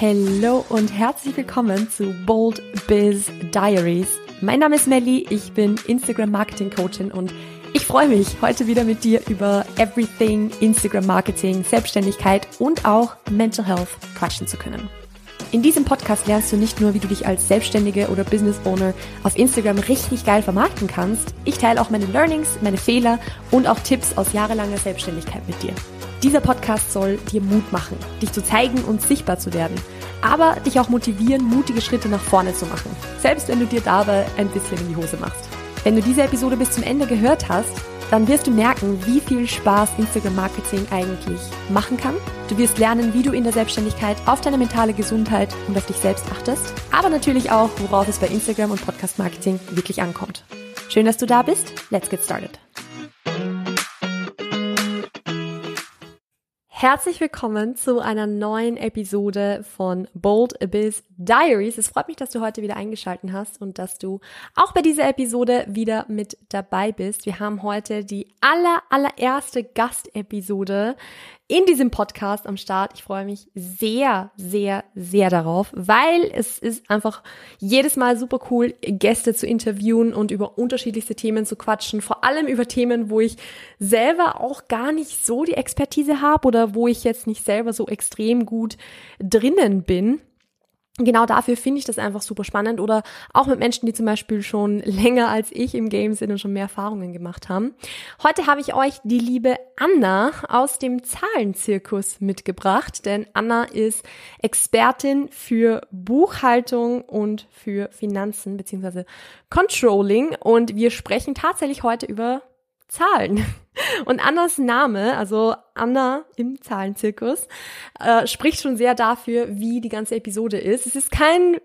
Hallo und herzlich willkommen zu Bold Biz Diaries. Mein Name ist Melly, ich bin Instagram Marketing Coachin und ich freue mich, heute wieder mit dir über Everything Instagram Marketing, Selbstständigkeit und auch Mental Health quatschen zu können. In diesem Podcast lernst du nicht nur, wie du dich als Selbstständige oder Business Owner auf Instagram richtig geil vermarkten kannst, ich teile auch meine Learnings, meine Fehler und auch Tipps aus jahrelanger Selbstständigkeit mit dir. Dieser Podcast soll dir Mut machen, dich zu zeigen und sichtbar zu werden, aber dich auch motivieren, mutige Schritte nach vorne zu machen, selbst wenn du dir dabei ein bisschen in die Hose machst. Wenn du diese Episode bis zum Ende gehört hast, dann wirst du merken, wie viel Spaß Instagram Marketing eigentlich machen kann. Du wirst lernen, wie du in der Selbstständigkeit auf deine mentale Gesundheit und auf dich selbst achtest, aber natürlich auch, worauf es bei Instagram und Podcast Marketing wirklich ankommt. Schön, dass du da bist. Let's get started. Herzlich willkommen zu einer neuen Episode von Bold Abyss Diaries. Es freut mich, dass du heute wieder eingeschalten hast und dass du auch bei dieser Episode wieder mit dabei bist. Wir haben heute die aller, allererste Gastepisode in diesem Podcast am Start. Ich freue mich sehr, sehr, sehr darauf, weil es ist einfach jedes Mal super cool, Gäste zu interviewen und über unterschiedlichste Themen zu quatschen. Vor allem über Themen, wo ich selber auch gar nicht so die Expertise habe oder wo ich jetzt nicht selber so extrem gut drinnen bin genau dafür finde ich das einfach super spannend oder auch mit Menschen, die zum Beispiel schon länger als ich im Game sind und schon mehr Erfahrungen gemacht haben. Heute habe ich euch die liebe Anna aus dem Zahlenzirkus mitgebracht, denn Anna ist Expertin für Buchhaltung und für Finanzen beziehungsweise Controlling und wir sprechen tatsächlich heute über Zahlen. Und Annas Name, also Anna im Zahlenzirkus, äh, spricht schon sehr dafür, wie die ganze Episode ist. Es ist kein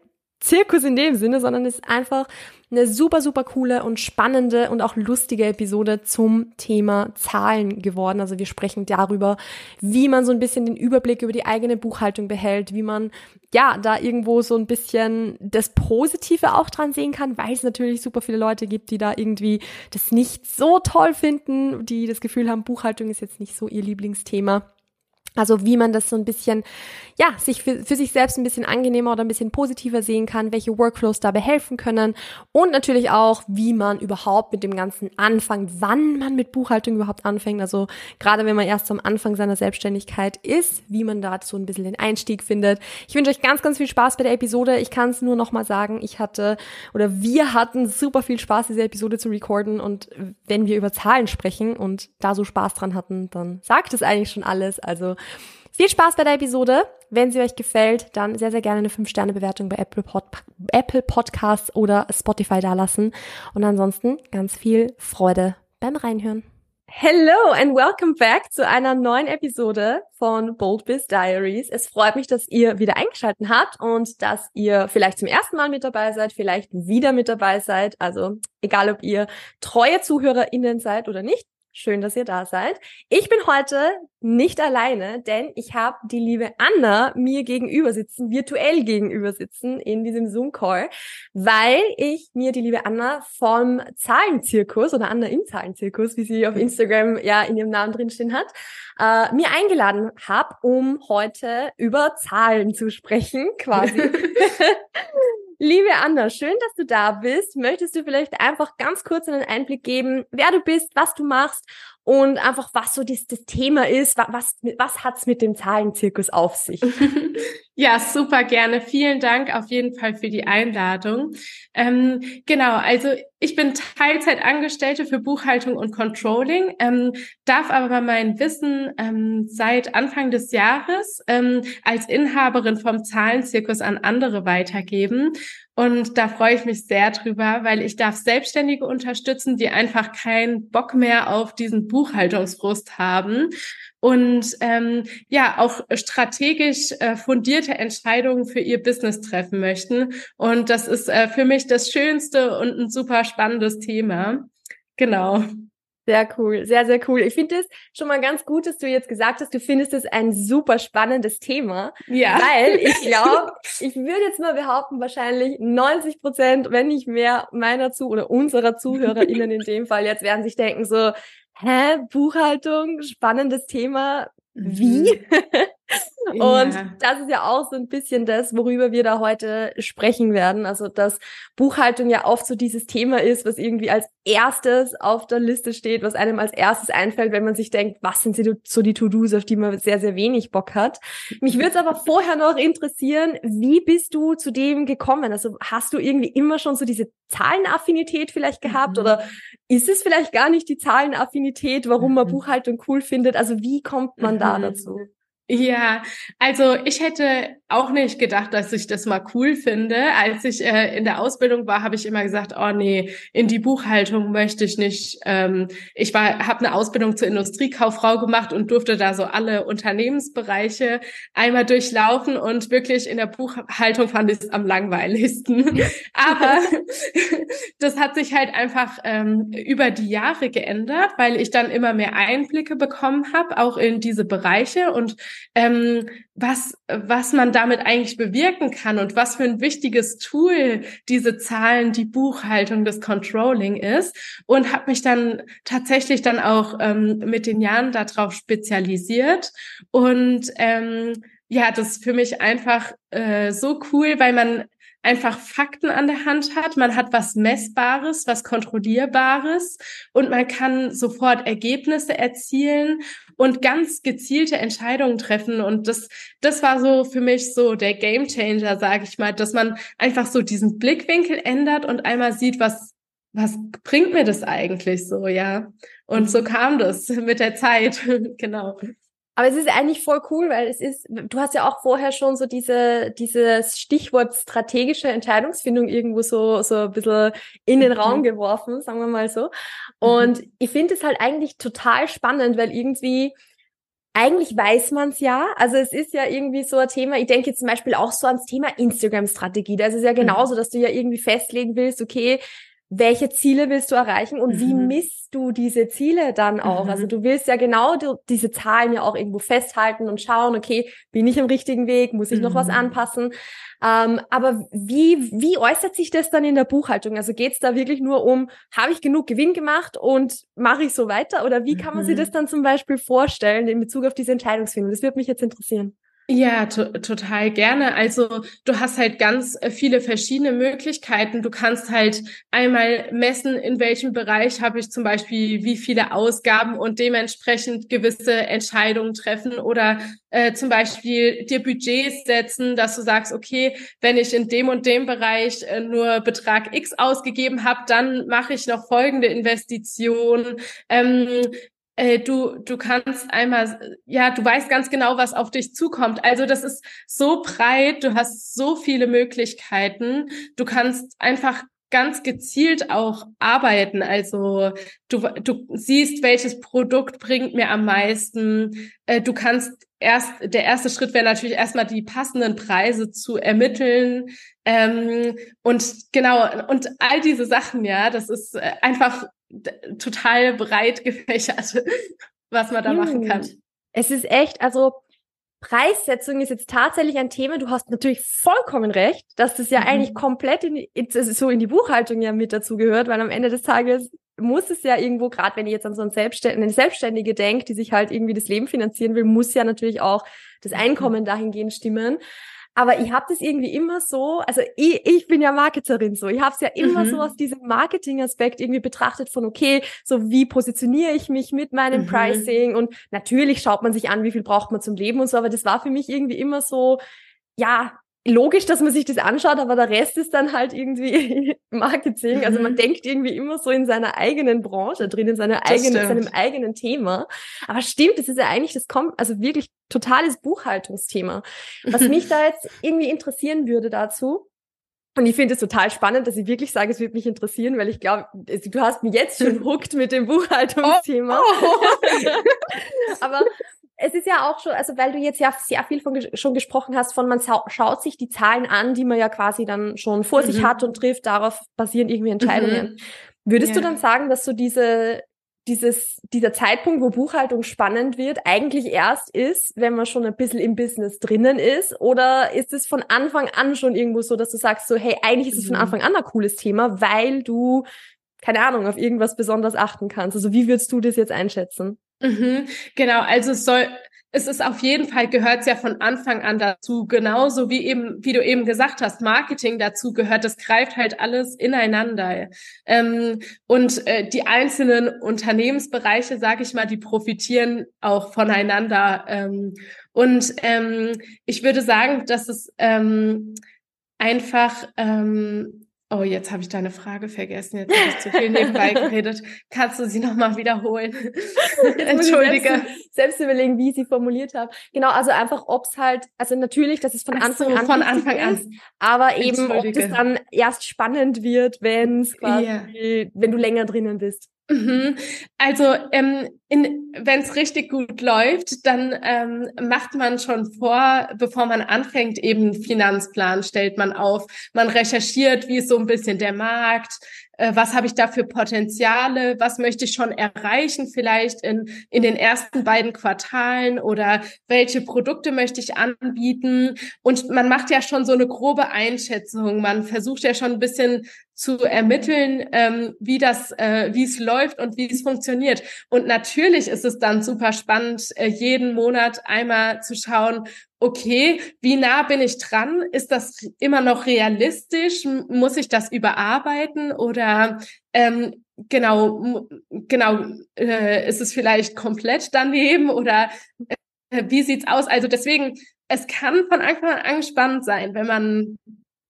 Zirkus in dem Sinne, sondern es ist einfach eine super, super coole und spannende und auch lustige Episode zum Thema Zahlen geworden. Also wir sprechen darüber, wie man so ein bisschen den Überblick über die eigene Buchhaltung behält, wie man ja da irgendwo so ein bisschen das Positive auch dran sehen kann, weil es natürlich super viele Leute gibt, die da irgendwie das nicht so toll finden, die das Gefühl haben, Buchhaltung ist jetzt nicht so ihr Lieblingsthema. Also wie man das so ein bisschen, ja, sich für, für sich selbst ein bisschen angenehmer oder ein bisschen positiver sehen kann, welche Workflows dabei helfen können und natürlich auch, wie man überhaupt mit dem Ganzen anfängt, wann man mit Buchhaltung überhaupt anfängt. Also gerade wenn man erst am Anfang seiner Selbstständigkeit ist, wie man dazu ein bisschen den Einstieg findet. Ich wünsche euch ganz, ganz viel Spaß bei der Episode. Ich kann es nur nochmal sagen, ich hatte oder wir hatten super viel Spaß, diese Episode zu recorden und wenn wir über Zahlen sprechen und da so Spaß dran hatten, dann sagt es eigentlich schon alles. Also viel Spaß bei der Episode. Wenn sie euch gefällt, dann sehr, sehr gerne eine 5-Sterne-Bewertung bei Apple, Pod Apple Podcasts oder Spotify dalassen. Und ansonsten ganz viel Freude beim Reinhören. Hello and welcome back zu einer neuen Episode von Bold Biz Diaries. Es freut mich, dass ihr wieder eingeschaltet habt und dass ihr vielleicht zum ersten Mal mit dabei seid, vielleicht wieder mit dabei seid. Also egal, ob ihr treue ZuhörerInnen seid oder nicht. Schön, dass ihr da seid. Ich bin heute nicht alleine, denn ich habe die liebe Anna mir gegenüber sitzen, virtuell gegenüber sitzen in diesem Zoom-Call, weil ich mir die liebe Anna vom Zahlenzirkus oder Anna im Zahlenzirkus, wie sie auf Instagram ja in ihrem Namen drinstehen hat, äh, mir eingeladen habe, um heute über Zahlen zu sprechen, quasi. Liebe Anna, schön, dass du da bist. Möchtest du vielleicht einfach ganz kurz einen Einblick geben, wer du bist, was du machst und einfach was so das, das Thema ist, was, was, hat's mit dem Zahlenzirkus auf sich? Ja, super gerne. Vielen Dank auf jeden Fall für die Einladung. Ähm, genau, also ich bin Teilzeitangestellte für Buchhaltung und Controlling, ähm, darf aber mein Wissen ähm, seit Anfang des Jahres ähm, als Inhaberin vom Zahlenzirkus an andere weitergeben. Und da freue ich mich sehr drüber, weil ich darf Selbstständige unterstützen, die einfach keinen Bock mehr auf diesen Buchhaltungsfrust haben und ähm, ja auch strategisch äh, fundierte Entscheidungen für ihr Business treffen möchten. Und das ist äh, für mich das Schönste und ein super spannendes Thema. Genau. Sehr cool, sehr, sehr cool. Ich finde es schon mal ganz gut, dass du jetzt gesagt hast, du findest es ein super spannendes Thema. Ja. Weil ich glaube, ich würde jetzt mal behaupten, wahrscheinlich 90 Prozent, wenn nicht mehr meiner zu oder unserer ZuhörerInnen in dem Fall jetzt werden sich denken so, hä, Buchhaltung, spannendes Thema, wie? Und ja. das ist ja auch so ein bisschen das, worüber wir da heute sprechen werden. Also, dass Buchhaltung ja oft so dieses Thema ist, was irgendwie als erstes auf der Liste steht, was einem als erstes einfällt, wenn man sich denkt, was sind so die To-Dos, auf die man sehr, sehr wenig Bock hat. Mich würde es aber vorher noch interessieren, wie bist du zu dem gekommen? Also, hast du irgendwie immer schon so diese Zahlenaffinität vielleicht gehabt mhm. oder ist es vielleicht gar nicht die Zahlenaffinität, warum man mhm. Buchhaltung cool findet? Also, wie kommt man da mhm. dazu? Ja, also ich hätte auch nicht gedacht, dass ich das mal cool finde. Als ich äh, in der Ausbildung war, habe ich immer gesagt, oh nee, in die Buchhaltung möchte ich nicht. Ähm, ich war, habe eine Ausbildung zur Industriekauffrau gemacht und durfte da so alle Unternehmensbereiche einmal durchlaufen und wirklich in der Buchhaltung fand ich es am langweiligsten. Aber das hat sich halt einfach ähm, über die Jahre geändert, weil ich dann immer mehr Einblicke bekommen habe, auch in diese Bereiche und ähm, was, was man damit eigentlich bewirken kann und was für ein wichtiges Tool diese Zahlen, die Buchhaltung, das Controlling ist. Und habe mich dann tatsächlich dann auch ähm, mit den Jahren darauf spezialisiert. Und ähm, ja, das ist für mich einfach äh, so cool, weil man einfach Fakten an der Hand hat. Man hat was Messbares, was Kontrollierbares und man kann sofort Ergebnisse erzielen und ganz gezielte Entscheidungen treffen. Und das, das war so für mich so der Gamechanger, sage ich mal, dass man einfach so diesen Blickwinkel ändert und einmal sieht, was, was bringt mir das eigentlich so, ja. Und so kam das mit der Zeit, genau. Aber es ist eigentlich voll cool, weil es ist, du hast ja auch vorher schon so diese, dieses Stichwort strategische Entscheidungsfindung irgendwo so, so ein bisschen in den Raum mhm. geworfen, sagen wir mal so. Und mhm. ich finde es halt eigentlich total spannend, weil irgendwie, eigentlich weiß man es ja. Also es ist ja irgendwie so ein Thema, ich denke jetzt zum Beispiel auch so ans Thema Instagram-Strategie. Da ist es ja mhm. genauso, dass du ja irgendwie festlegen willst, okay, welche Ziele willst du erreichen und mhm. wie misst du diese Ziele dann auch? Mhm. Also du willst ja genau die, diese Zahlen ja auch irgendwo festhalten und schauen, okay, bin ich im richtigen Weg, muss ich mhm. noch was mhm. anpassen? Ähm, aber wie, wie äußert sich das dann in der Buchhaltung? Also geht es da wirklich nur um, habe ich genug Gewinn gemacht und mache ich so weiter? Oder wie kann man sich mhm. das dann zum Beispiel vorstellen in Bezug auf diese Entscheidungsfindung? Das würde mich jetzt interessieren. Ja, to total gerne. Also du hast halt ganz äh, viele verschiedene Möglichkeiten. Du kannst halt einmal messen, in welchem Bereich habe ich zum Beispiel wie viele Ausgaben und dementsprechend gewisse Entscheidungen treffen oder äh, zum Beispiel dir Budgets setzen, dass du sagst, okay, wenn ich in dem und dem Bereich äh, nur Betrag X ausgegeben habe, dann mache ich noch folgende Investition. Ähm, äh, du, du kannst einmal, ja, du weißt ganz genau, was auf dich zukommt. Also das ist so breit, du hast so viele Möglichkeiten. Du kannst einfach ganz gezielt auch arbeiten. Also du, du siehst, welches Produkt bringt mir am meisten. Äh, du kannst erst, der erste Schritt wäre natürlich erstmal die passenden Preise zu ermitteln. Ähm, und genau, und all diese Sachen, ja, das ist äh, einfach total breit gefächert, was man da hm. machen kann. Es ist echt, also Preissetzung ist jetzt tatsächlich ein Thema. Du hast natürlich vollkommen recht, dass das ja mhm. eigentlich komplett in, in, so in die Buchhaltung ja mit dazu gehört, weil am Ende des Tages muss es ja irgendwo, gerade wenn ich jetzt an so einen Selbstständigen, eine Selbstständige denke, die sich halt irgendwie das Leben finanzieren will, muss ja natürlich auch das mhm. Einkommen dahingehend stimmen. Aber ich habe das irgendwie immer so, also ich, ich bin ja Marketerin so, ich habe es ja immer mhm. so aus diesem Marketing-Aspekt irgendwie betrachtet von, okay, so wie positioniere ich mich mit meinem mhm. Pricing und natürlich schaut man sich an, wie viel braucht man zum Leben und so, aber das war für mich irgendwie immer so, ja, logisch, dass man sich das anschaut, aber der Rest ist dann halt irgendwie Marketing. Also man mhm. denkt irgendwie immer so in seiner eigenen Branche drin, in seiner eigenen, seinem eigenen Thema. Aber stimmt, das ist ja eigentlich, das kommt, also wirklich totales Buchhaltungsthema. Was mich da jetzt irgendwie interessieren würde dazu, und ich finde es total spannend, dass ich wirklich sage, es würde mich interessieren, weil ich glaube, du hast mich jetzt schon hooked mit dem Buchhaltungsthema. Oh, oh. Aber es ist ja auch schon, also weil du jetzt ja sehr viel von, schon gesprochen hast, von man schaut sich die Zahlen an, die man ja quasi dann schon vor mhm. sich hat und trifft, darauf basieren irgendwie Entscheidungen. Mhm. Würdest ja. du dann sagen, dass so diese, dieses, dieser Zeitpunkt, wo Buchhaltung spannend wird, eigentlich erst ist, wenn man schon ein bisschen im Business drinnen ist? Oder ist es von Anfang an schon irgendwo so, dass du sagst so, hey, eigentlich ist es von mhm. Anfang an ein cooles Thema, weil du, keine Ahnung, auf irgendwas besonders achten kannst? Also wie würdest du das jetzt einschätzen? Mhm, genau, also es soll es ist auf jeden Fall gehört es ja von Anfang an dazu, genauso wie eben, wie du eben gesagt hast, Marketing dazu gehört. Das greift halt alles ineinander. Ähm, und äh, die einzelnen Unternehmensbereiche, sage ich mal, die profitieren auch voneinander. Ähm, und ähm, ich würde sagen, dass es ähm, einfach ähm, Oh, jetzt habe ich deine Frage vergessen. Jetzt habe ich zu viel nebenbei geredet. Kannst du sie nochmal wiederholen? Entschuldige. Selbst, selbst, überlegen, wie ich sie formuliert habe. Genau, also einfach, ob es halt, also natürlich, dass es von Anfang so, an von Anfang an, ist, aber eben, ob es dann erst spannend wird, wenn es quasi, yeah. wenn du länger drinnen bist. Mhm. Also ähm, wenn es richtig gut läuft, dann ähm, macht man schon vor, bevor man anfängt, eben Finanzplan stellt man auf. Man recherchiert, wie ist so ein bisschen der Markt, äh, was habe ich da für Potenziale, was möchte ich schon erreichen vielleicht in, in den ersten beiden Quartalen oder welche Produkte möchte ich anbieten. Und man macht ja schon so eine grobe Einschätzung. Man versucht ja schon ein bisschen zu ermitteln, ähm, wie das, äh, wie es läuft und wie es funktioniert. Und natürlich ist es dann super spannend, äh, jeden Monat einmal zu schauen, okay, wie nah bin ich dran? Ist das immer noch realistisch? Muss ich das überarbeiten oder ähm, genau, genau, äh, ist es vielleicht komplett daneben oder äh, wie sieht's aus? Also deswegen, es kann von Anfang an spannend sein, wenn man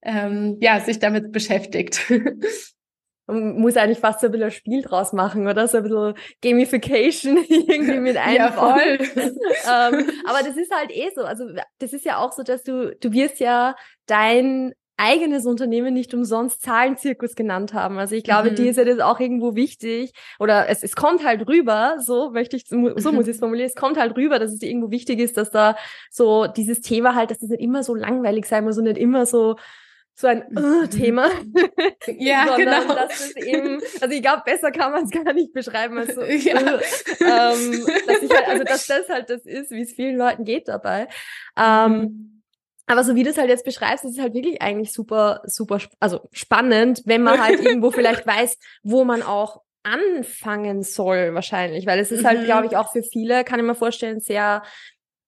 ähm, ja, sich damit beschäftigt. Man muss eigentlich fast so ein bisschen ein Spiel draus machen, oder? So ein bisschen Gamification irgendwie mit einbauen. Ja, voll. ähm, aber das ist halt eh so. Also das ist ja auch so, dass du, du wirst ja dein eigenes Unternehmen nicht umsonst Zahlenzirkus genannt haben. Also ich glaube, mhm. dir ist ja das auch irgendwo wichtig. Oder es, es kommt halt rüber, so möchte ich, so muss ich es formulieren, es kommt halt rüber, dass es dir irgendwo wichtig ist, dass da so dieses Thema halt, dass das nicht immer so langweilig sein muss und nicht immer so so ein uh, Thema. ja, Sondern, genau. Eben, also ich glaube, besser kann man es gar nicht beschreiben als so. ja. Uh, ähm, dass ich halt, also dass das halt das ist, wie es vielen Leuten geht dabei. Ähm, mhm. aber so wie du es halt jetzt beschreibst, ist es halt wirklich eigentlich super, super, also spannend, wenn man halt irgendwo vielleicht weiß, wo man auch anfangen soll wahrscheinlich, weil es ist halt, mhm. glaube ich, auch für viele, kann ich mir vorstellen, sehr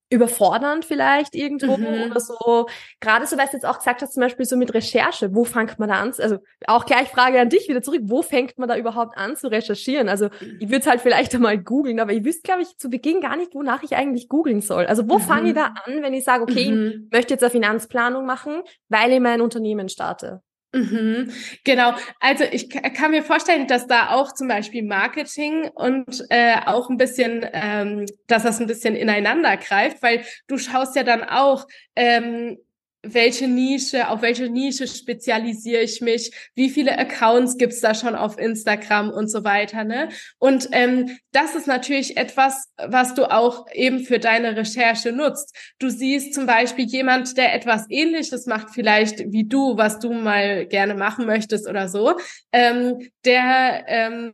überfordernd vielleicht irgendwo mhm. oder so. Gerade so, weil du jetzt auch gesagt hast, zum Beispiel so mit Recherche, wo fängt man da an? Also auch gleich Frage an dich wieder zurück, wo fängt man da überhaupt an zu recherchieren? Also ich würde es halt vielleicht einmal googeln, aber ich wüsste, glaube ich, zu Beginn gar nicht, wonach ich eigentlich googeln soll. Also wo mhm. fange ich da an, wenn ich sage, okay, mhm. ich möchte jetzt eine Finanzplanung machen, weil ich mein Unternehmen starte? Mhm, genau. Also ich kann mir vorstellen, dass da auch zum Beispiel Marketing und äh, auch ein bisschen, ähm, dass das ein bisschen ineinander greift, weil du schaust ja dann auch, ähm, welche Nische, auf welche Nische spezialisiere ich mich, wie viele Accounts gibt's da schon auf Instagram und so weiter. Ne? Und ähm, das ist natürlich etwas, was du auch eben für deine Recherche nutzt. Du siehst zum Beispiel jemand, der etwas Ähnliches macht, vielleicht wie du, was du mal gerne machen möchtest oder so, ähm, der ähm,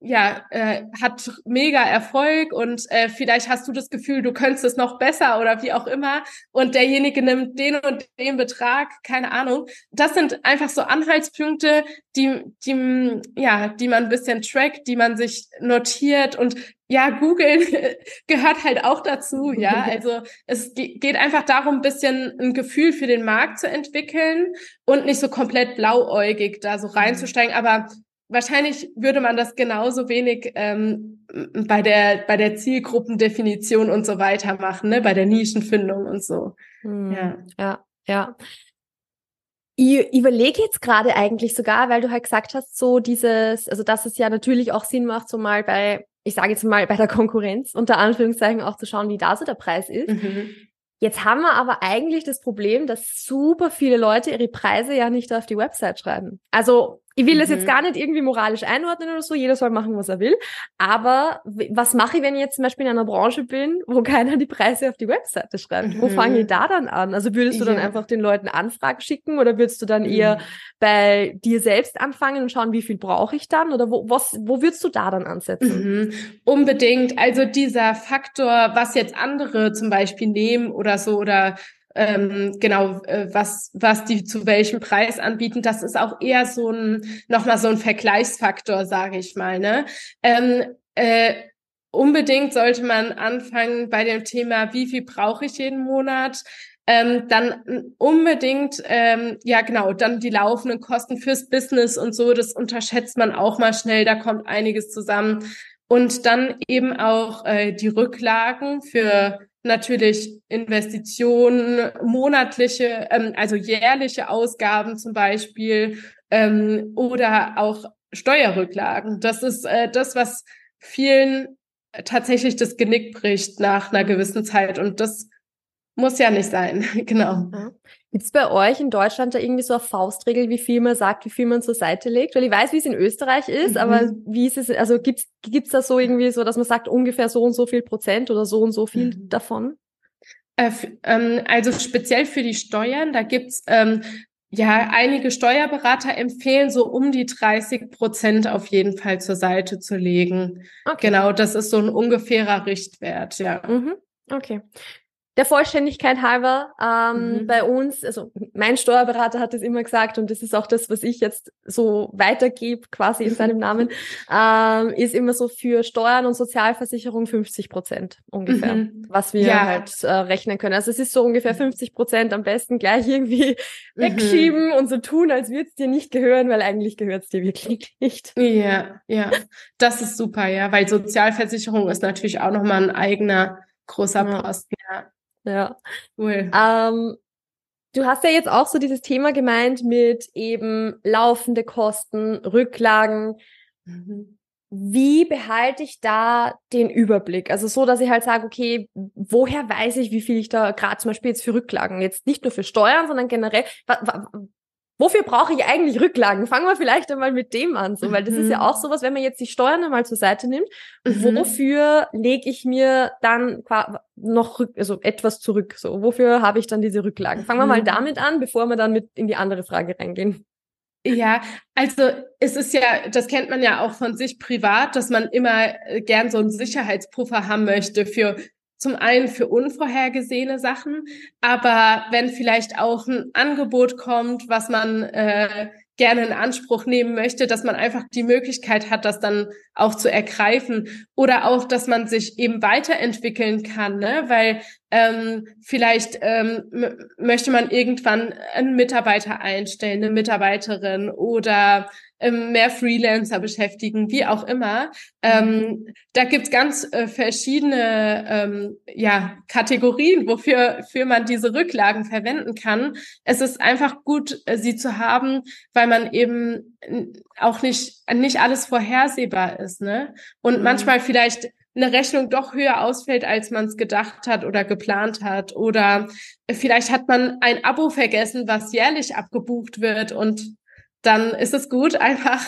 ja, äh, hat mega Erfolg und äh, vielleicht hast du das Gefühl, du könntest es noch besser oder wie auch immer und derjenige nimmt den und den Betrag, keine Ahnung. Das sind einfach so Anhaltspunkte, die, die, ja, die man ein bisschen trackt, die man sich notiert und ja, Google gehört halt auch dazu, ja. Also es geht einfach darum, ein bisschen ein Gefühl für den Markt zu entwickeln und nicht so komplett blauäugig da so reinzusteigen. Aber wahrscheinlich würde man das genauso wenig ähm, bei der bei der Zielgruppendefinition und so weiter machen, ne? bei der Nischenfindung und so. Hm, ja, ja, ja. Ich überlege jetzt gerade eigentlich sogar, weil du halt gesagt hast, so dieses, also dass es ja natürlich auch Sinn macht, so mal bei, ich sage jetzt mal bei der Konkurrenz unter Anführungszeichen auch zu schauen, wie da so der Preis ist. Mhm. Jetzt haben wir aber eigentlich das Problem, dass super viele Leute ihre Preise ja nicht auf die Website schreiben. Also ich will das jetzt mhm. gar nicht irgendwie moralisch einordnen oder so, jeder soll machen, was er will. Aber was mache ich, wenn ich jetzt zum Beispiel in einer Branche bin, wo keiner die Preise auf die Webseite schreibt? Mhm. Wo fange ich da dann an? Also würdest du dann einfach den Leuten Anfragen schicken oder würdest du dann mhm. eher bei dir selbst anfangen und schauen, wie viel brauche ich dann? Oder wo, was, wo würdest du da dann ansetzen? Mhm. Unbedingt. Also dieser Faktor, was jetzt andere zum Beispiel nehmen oder so oder ähm, genau, äh, was, was die zu welchem Preis anbieten, das ist auch eher so ein, nochmal so ein Vergleichsfaktor, sage ich mal, ne? Ähm, äh, unbedingt sollte man anfangen bei dem Thema, wie viel brauche ich jeden Monat? Ähm, dann unbedingt, ähm, ja genau, dann die laufenden Kosten fürs Business und so, das unterschätzt man auch mal schnell, da kommt einiges zusammen. Und dann eben auch äh, die Rücklagen für natürlich Investitionen, monatliche, ähm, also jährliche Ausgaben zum Beispiel ähm, oder auch Steuerrücklagen. Das ist äh, das, was vielen tatsächlich das Genick bricht nach einer gewissen Zeit. Und das muss ja nicht sein, genau. Gibt es bei euch in Deutschland da irgendwie so eine Faustregel, wie viel man sagt, wie viel man zur Seite legt? Weil ich weiß, wie es in Österreich ist, mhm. aber wie ist es, also gibt's gibt's da so irgendwie so, dass man sagt, ungefähr so und so viel Prozent oder so und so viel mhm. davon? Äh, ähm, also speziell für die Steuern, da gibt's ähm, ja, einige Steuerberater empfehlen so um die 30 Prozent auf jeden Fall zur Seite zu legen. Okay. Genau, das ist so ein ungefährer Richtwert, ja. Mhm. Okay der Vollständigkeit halber, ähm, mhm. bei uns, also mein Steuerberater hat es immer gesagt und das ist auch das, was ich jetzt so weitergebe, quasi in seinem Namen, ähm, ist immer so für Steuern und Sozialversicherung 50 Prozent ungefähr, mhm. was wir ja. halt äh, rechnen können. Also es ist so ungefähr 50 Prozent am besten gleich irgendwie mhm. wegschieben und so tun, als würde es dir nicht gehören, weil eigentlich gehört es dir wirklich nicht. Ja, ja, das ist super, ja, weil Sozialversicherung ist natürlich auch nochmal ein eigener großer Posten, ja. Ja. Cool. Ähm, du hast ja jetzt auch so dieses Thema gemeint mit eben laufende Kosten, Rücklagen. Mhm. Wie behalte ich da den Überblick? Also so, dass ich halt sage, okay, woher weiß ich, wie viel ich da gerade zum Beispiel jetzt für Rücklagen, jetzt nicht nur für Steuern, sondern generell, wofür brauche ich eigentlich Rücklagen? Fangen wir vielleicht einmal mit dem an, so, weil das mhm. ist ja mhm. auch sowas, wenn man jetzt die Steuern einmal zur Seite nimmt, mhm. wofür lege ich mir dann noch also etwas zurück? So, wofür habe ich dann diese Rücklagen? Fangen wir mal mhm. damit an, bevor wir dann mit in die andere Frage reingehen. Ja, also es ist ja, das kennt man ja auch von sich privat, dass man immer äh, gern so einen Sicherheitspuffer haben möchte für zum einen für unvorhergesehene Sachen, aber wenn vielleicht auch ein Angebot kommt, was man äh, gerne in Anspruch nehmen möchte, dass man einfach die Möglichkeit hat, das dann auch zu ergreifen oder auch, dass man sich eben weiterentwickeln kann, ne? weil ähm, vielleicht ähm, möchte man irgendwann einen Mitarbeiter einstellen, eine Mitarbeiterin oder ähm, mehr Freelancer beschäftigen, wie auch immer. Ähm, mhm. da gibt's ganz äh, verschiedene ähm, ja, Kategorien, wofür für man diese Rücklagen verwenden kann. Es ist einfach gut, äh, sie zu haben, weil man eben auch nicht, nicht alles vorhersehbar ist. Ne? Und mhm. manchmal vielleicht eine Rechnung doch höher ausfällt, als man es gedacht hat oder geplant hat. Oder vielleicht hat man ein Abo vergessen, was jährlich abgebucht wird und dann ist es gut, einfach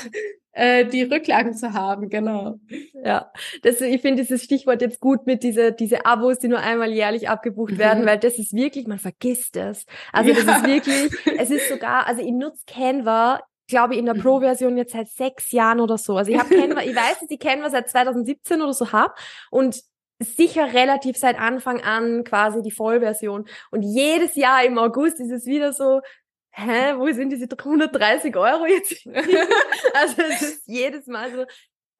äh, die Rücklagen zu haben, genau. Ja, das, ich finde dieses Stichwort jetzt gut mit diese, diese Abos, die nur einmal jährlich abgebucht werden, mhm. weil das ist wirklich, man vergisst es. Also ja. das ist wirklich, es ist sogar, also ich nutze Canva, glaube ich, in der mhm. Pro-Version jetzt seit sechs Jahren oder so. Also ich habe Canva, ich weiß, dass ich Canva seit 2017 oder so habe und sicher relativ seit Anfang an quasi die Vollversion. Und jedes Jahr im August ist es wieder so, hä, wo sind diese 130 Euro jetzt? also es ist jedes Mal so,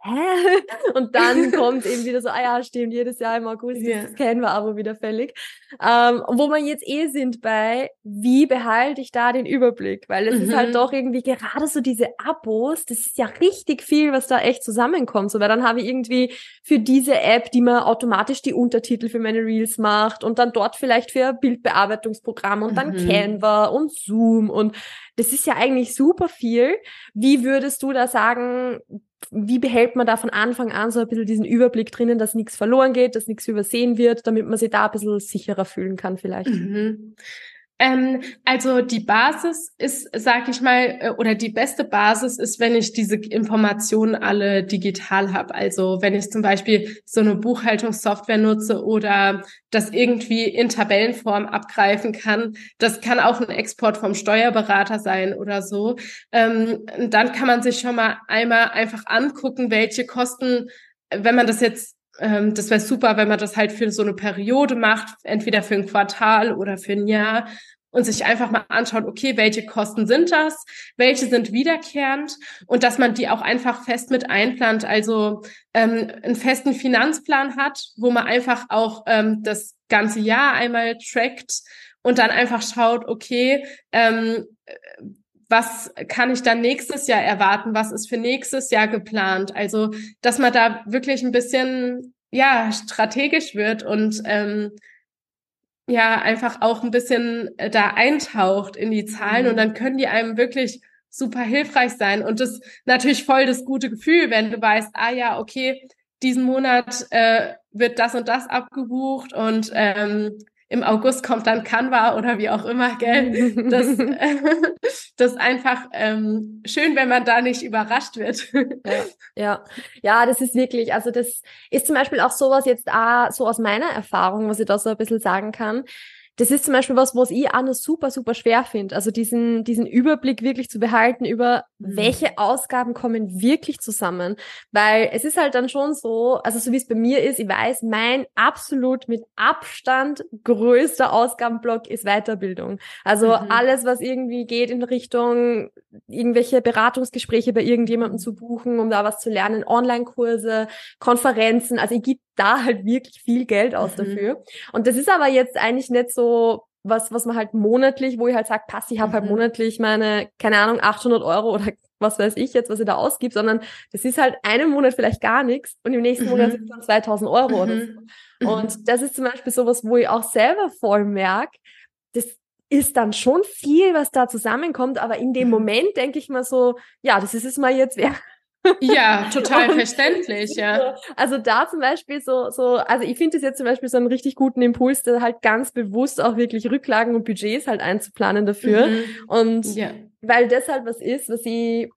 hä? Und dann kommt eben wieder so, ah ja, stimmt, jedes Jahr im August yeah. das aber wieder fällig. Ähm, wo wir jetzt eh sind bei, wie behalte ich da den Überblick? Weil es mhm. ist halt mhm. doch irgendwie gerade so diese Abos, das ist ja richtig viel, was da echt zusammenkommt. So, weil dann habe ich irgendwie für diese App, die mir automatisch die Untertitel für meine Reels macht und dann dort vielleicht für Bildbearbeitungsprogramm und dann mhm. Canva und Zoom und das ist ja eigentlich super viel. Wie würdest du da sagen, wie behält man da von Anfang an so ein bisschen diesen Überblick drinnen, dass nichts verloren geht, dass nichts übersehen wird, damit man sich da ein bisschen sicherer fühlen kann vielleicht? Mhm. Ähm, also die Basis ist, sag ich mal, äh, oder die beste Basis ist, wenn ich diese Informationen alle digital habe. Also wenn ich zum Beispiel so eine Buchhaltungssoftware nutze oder das irgendwie in Tabellenform abgreifen kann. Das kann auch ein Export vom Steuerberater sein oder so. Ähm, dann kann man sich schon mal einmal einfach angucken, welche Kosten, wenn man das jetzt ähm, das wäre super, wenn man das halt für so eine Periode macht, entweder für ein Quartal oder für ein Jahr und sich einfach mal anschaut, okay, welche Kosten sind das, welche sind wiederkehrend und dass man die auch einfach fest mit einplant, also ähm, einen festen Finanzplan hat, wo man einfach auch ähm, das ganze Jahr einmal trackt und dann einfach schaut, okay, ähm, was kann ich dann nächstes Jahr erwarten? Was ist für nächstes Jahr geplant? Also, dass man da wirklich ein bisschen ja strategisch wird und ähm, ja einfach auch ein bisschen äh, da eintaucht in die Zahlen und mhm. dann können die einem wirklich super hilfreich sein und das natürlich voll das gute Gefühl, wenn du weißt, ah ja, okay, diesen Monat äh, wird das und das abgebucht und ähm, im August kommt dann Canva oder wie auch immer, gell? Das, äh, das ist einfach ähm, schön, wenn man da nicht überrascht wird. Ja, ja, ja, das ist wirklich, also das ist zum Beispiel auch sowas jetzt auch so aus meiner Erfahrung, was ich da so ein bisschen sagen kann das ist zum Beispiel was, was ich auch noch super, super schwer finde. Also diesen, diesen Überblick wirklich zu behalten über mhm. welche Ausgaben kommen wirklich zusammen. Weil es ist halt dann schon so, also so wie es bei mir ist, ich weiß, mein absolut mit Abstand größter Ausgabenblock ist Weiterbildung. Also mhm. alles, was irgendwie geht in Richtung irgendwelche Beratungsgespräche bei irgendjemandem zu buchen, um da was zu lernen, Online-Kurse, Konferenzen. Also ich gebe da halt wirklich viel Geld aus mhm. dafür. Und das ist aber jetzt eigentlich nicht so was, was man halt monatlich, wo ich halt sage, pass, ich habe halt mhm. halt monatlich meine, keine Ahnung, 800 Euro oder was weiß ich jetzt, was ich da ausgibt, sondern das ist halt einen Monat vielleicht gar nichts und im nächsten mhm. Monat sind es dann 2000 Euro oder mhm. so. Und mhm. das ist zum Beispiel sowas, wo ich auch selber voll merke, das ist dann schon viel, was da zusammenkommt, aber in dem Moment denke ich mal so, ja, das ist es mal jetzt wert. Ja, total verständlich, ja. Also da zum Beispiel so, so, also ich finde es jetzt zum Beispiel so einen richtig guten Impuls, da halt ganz bewusst auch wirklich Rücklagen und Budgets halt einzuplanen dafür. Mhm. Und ja. weil das halt was ist, was ich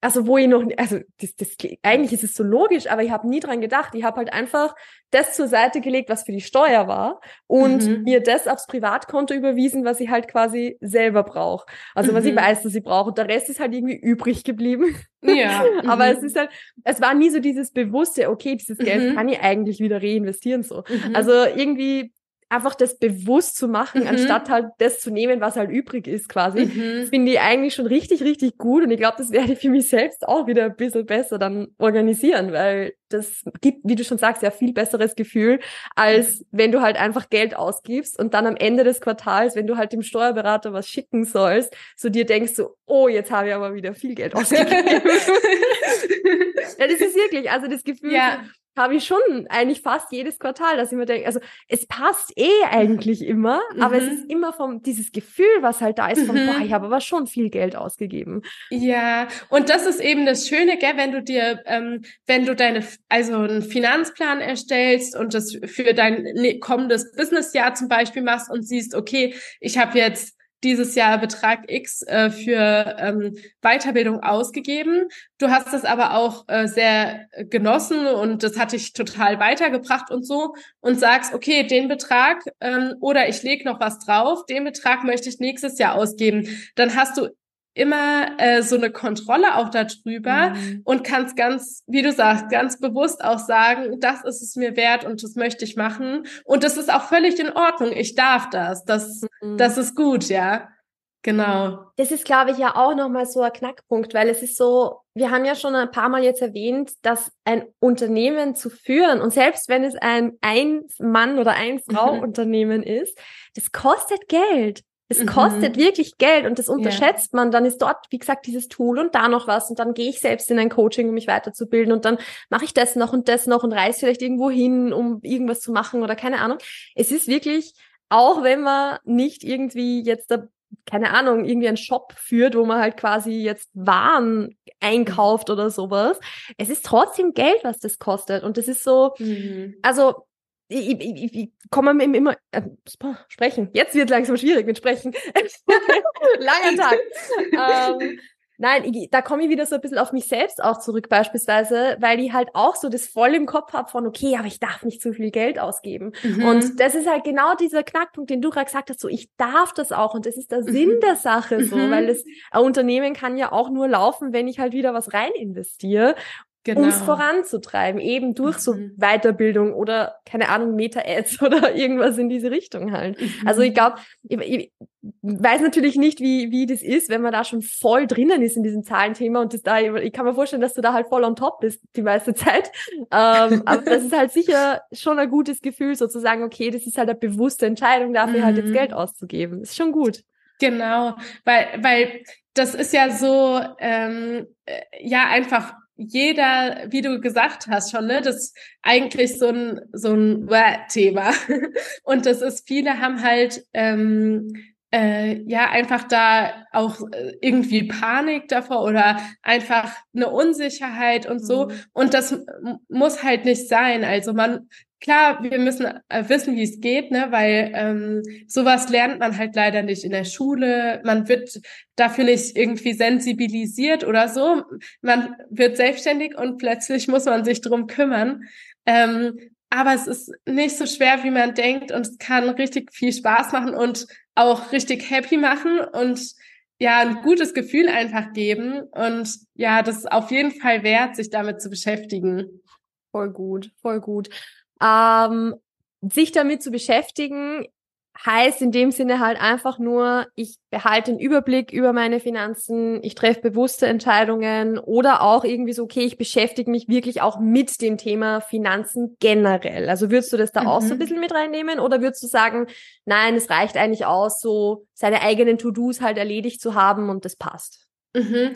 also wo ich noch, also das, das, eigentlich ist es so logisch, aber ich habe nie dran gedacht. Ich habe halt einfach das zur Seite gelegt, was für die Steuer war und mhm. mir das aufs Privatkonto überwiesen, was ich halt quasi selber brauche. Also mhm. was ich mhm. weiß, dass ich brauche. Und der Rest ist halt irgendwie übrig geblieben. Ja. aber mhm. es ist halt, es war nie so dieses bewusste, okay, dieses Geld mhm. kann ich eigentlich wieder reinvestieren so. Mhm. Also irgendwie einfach das bewusst zu machen, mhm. anstatt halt das zu nehmen, was halt übrig ist quasi, mhm. finde ich eigentlich schon richtig, richtig gut. Und ich glaube, das werde ich für mich selbst auch wieder ein bisschen besser dann organisieren, weil das gibt, wie du schon sagst, ja viel besseres Gefühl, als wenn du halt einfach Geld ausgibst und dann am Ende des Quartals, wenn du halt dem Steuerberater was schicken sollst, so dir denkst so, oh, jetzt habe ich aber wieder viel Geld ausgegeben. ja, das ist wirklich, also das Gefühl, ja habe ich schon eigentlich fast jedes Quartal, dass ich mir denke, also es passt eh eigentlich immer, mhm. aber es mhm. ist immer vom dieses Gefühl, was halt da ist, von mhm. boah, ich habe aber schon viel Geld ausgegeben. Ja, und das ist eben das Schöne, gell, wenn du dir, ähm, wenn du deine, also einen Finanzplan erstellst und das für dein ne, kommendes Businessjahr zum Beispiel machst und siehst, okay, ich habe jetzt dieses Jahr Betrag X äh, für ähm, Weiterbildung ausgegeben. Du hast es aber auch äh, sehr genossen und das hat dich total weitergebracht und so und sagst, okay, den Betrag ähm, oder ich lege noch was drauf, den Betrag möchte ich nächstes Jahr ausgeben. Dann hast du immer äh, so eine Kontrolle auch darüber mhm. und kannst ganz, wie du sagst, ganz bewusst auch sagen, das ist es mir wert und das möchte ich machen. Und das ist auch völlig in Ordnung. Ich darf das. Das, mhm. das ist gut, ja. Genau. Das ist, glaube ich, ja auch nochmal so ein Knackpunkt, weil es ist so, wir haben ja schon ein paar Mal jetzt erwähnt, dass ein Unternehmen zu führen und selbst wenn es ein Ein-Mann- oder Ein-Frau-Unternehmen ist, das kostet Geld. Es mhm. kostet wirklich Geld und das unterschätzt ja. man. Dann ist dort, wie gesagt, dieses Tool und da noch was und dann gehe ich selbst in ein Coaching, um mich weiterzubilden und dann mache ich das noch und das noch und reise vielleicht irgendwo hin, um irgendwas zu machen oder keine Ahnung. Es ist wirklich, auch wenn man nicht irgendwie jetzt da keine Ahnung, irgendwie einen Shop führt, wo man halt quasi jetzt Waren einkauft oder sowas. Es ist trotzdem Geld, was das kostet. Und das ist so, mhm. also ich, ich, ich, ich komme immer äh, sprechen. Jetzt wird langsam schwierig mit sprechen. Langer Tag. ähm, nein, ich, da komme ich wieder so ein bisschen auf mich selbst auch zurück beispielsweise, weil ich halt auch so das voll im Kopf habe von, okay, aber ich darf nicht zu viel Geld ausgeben. Mhm. Und das ist halt genau dieser Knackpunkt, den du gerade gesagt hast, so ich darf das auch und das ist der mhm. Sinn der Sache so, mhm. weil das ein Unternehmen kann ja auch nur laufen, wenn ich halt wieder was rein investiere genau. um es voranzutreiben, eben durch so mhm. Weiterbildung oder keine Ahnung, Meta-Ads oder irgendwas in diese Richtung halt. Mhm. Also ich glaube, ich, ich, weiß natürlich nicht, wie, wie das ist, wenn man da schon voll drinnen ist in diesem Zahlenthema und das da, ich kann mir vorstellen, dass du da halt voll on top bist die meiste Zeit. Ähm, aber das ist halt sicher schon ein gutes Gefühl, sozusagen, okay, das ist halt eine bewusste Entscheidung dafür, mhm. halt jetzt mhm. Geld auszugeben. ist schon gut. Genau, weil, weil das ist ja so, ähm, äh, ja, einfach jeder, wie du gesagt hast schon, ne, das ist eigentlich so ein so ein Thema und das ist viele haben halt ähm, äh, ja einfach da auch äh, irgendwie Panik davor oder einfach eine Unsicherheit und so mhm. und das muss halt nicht sein. Also man klar, wir müssen äh, wissen, wie es geht, ne, weil ähm, sowas lernt man halt leider nicht in der Schule. Man wird dafür nicht irgendwie sensibilisiert oder so. Man wird selbstständig und plötzlich muss man sich drum kümmern. Ähm, aber es ist nicht so schwer, wie man denkt und es kann richtig viel Spaß machen und auch richtig happy machen und ja, ein gutes Gefühl einfach geben. Und ja, das ist auf jeden Fall wert, sich damit zu beschäftigen. Voll gut, voll gut. Ähm, sich damit zu beschäftigen, heißt in dem Sinne halt einfach nur, ich behalte den Überblick über meine Finanzen, ich treffe bewusste Entscheidungen oder auch irgendwie so, okay, ich beschäftige mich wirklich auch mit dem Thema Finanzen generell. Also würdest du das da mhm. auch so ein mhm. bisschen mit reinnehmen oder würdest du sagen, nein, es reicht eigentlich aus, so seine eigenen To-Dos halt erledigt zu haben und das passt? Mhm.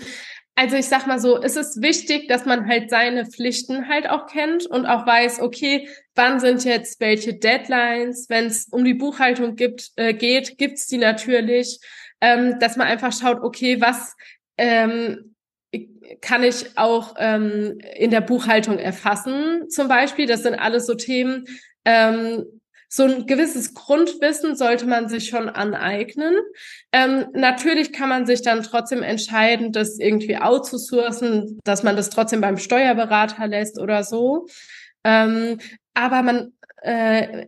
Also ich sag mal so, es ist wichtig, dass man halt seine Pflichten halt auch kennt und auch weiß, okay, wann sind jetzt welche Deadlines, wenn es um die Buchhaltung gibt, äh, geht, gibt's die natürlich, ähm, dass man einfach schaut, okay, was ähm, kann ich auch ähm, in der Buchhaltung erfassen, zum Beispiel. Das sind alles so Themen, ähm, so ein gewisses Grundwissen sollte man sich schon aneignen. Ähm, natürlich kann man sich dann trotzdem entscheiden, das irgendwie outzusourcen, dass man das trotzdem beim Steuerberater lässt oder so. Ähm, aber man, äh,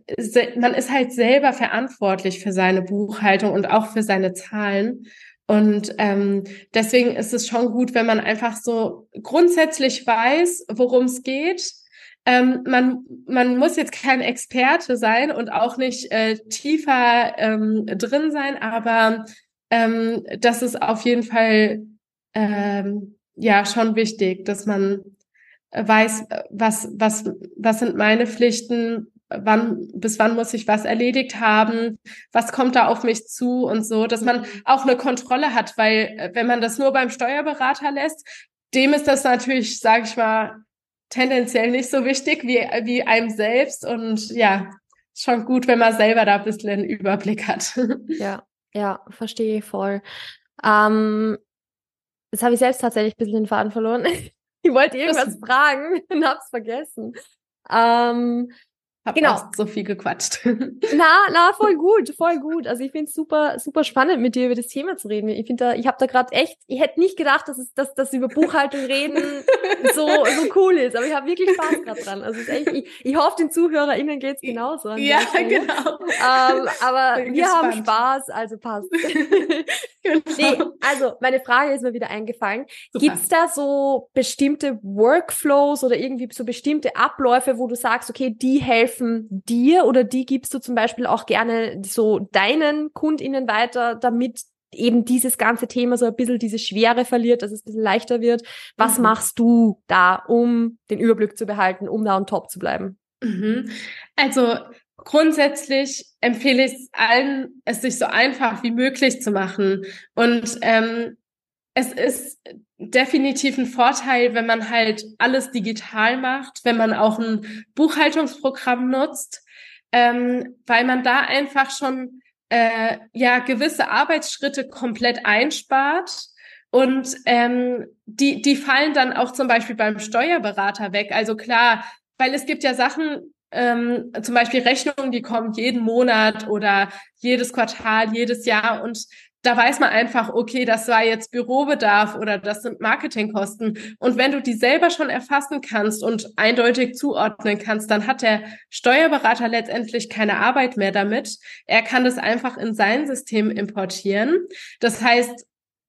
man ist halt selber verantwortlich für seine Buchhaltung und auch für seine Zahlen. Und ähm, deswegen ist es schon gut, wenn man einfach so grundsätzlich weiß, worum es geht ähm, man, man muss jetzt kein Experte sein und auch nicht äh, tiefer ähm, drin sein, aber ähm, das ist auf jeden Fall ähm, ja schon wichtig, dass man weiß, was, was, was sind meine Pflichten, wann, bis wann muss ich was erledigt haben, was kommt da auf mich zu und so, dass man auch eine Kontrolle hat, weil äh, wenn man das nur beim Steuerberater lässt, dem ist das natürlich, sage ich mal, tendenziell nicht so wichtig wie, wie einem selbst. Und ja, schon gut, wenn man selber da ein bisschen einen Überblick hat. Ja, ja, verstehe ich voll. Ähm, jetzt habe ich selbst tatsächlich ein bisschen den Faden verloren. ich wollte irgendwas das fragen und hab's vergessen. Ähm, hab genau. so viel gequatscht. Na, na, voll gut, voll gut. Also ich finde es super, super spannend, mit dir über das Thema zu reden. Ich finde da, ich habe da gerade echt, ich hätte nicht gedacht, dass es, dass das über Buchhaltung reden so, so cool ist. Aber ich habe wirklich Spaß gerade dran. Also es ist echt, ich, ich hoffe, den ZuhörerInnen geht's genauso. Ja, genau. Ähm, aber wir gespannt. haben Spaß, also passt. genau. Nee, also meine Frage ist mir wieder eingefallen. Super. Gibt's da so bestimmte Workflows oder irgendwie so bestimmte Abläufe, wo du sagst, okay, die helfen helfen dir oder die gibst du zum Beispiel auch gerne so deinen KundInnen weiter, damit eben dieses ganze Thema so ein bisschen diese Schwere verliert, dass es ein bisschen leichter wird. Was mhm. machst du da, um den Überblick zu behalten, um da on top zu bleiben? Mhm. Also grundsätzlich empfehle ich es allen, es sich so einfach wie möglich zu machen. Und ähm, es ist definitiv ein Vorteil, wenn man halt alles digital macht, wenn man auch ein Buchhaltungsprogramm nutzt, ähm, weil man da einfach schon äh, ja gewisse Arbeitsschritte komplett einspart und ähm, die die fallen dann auch zum Beispiel beim Steuerberater weg. Also klar, weil es gibt ja Sachen, ähm, zum Beispiel Rechnungen, die kommen jeden Monat oder jedes Quartal, jedes Jahr und da weiß man einfach, okay, das war jetzt Bürobedarf oder das sind Marketingkosten. Und wenn du die selber schon erfassen kannst und eindeutig zuordnen kannst, dann hat der Steuerberater letztendlich keine Arbeit mehr damit. Er kann das einfach in sein System importieren. Das heißt,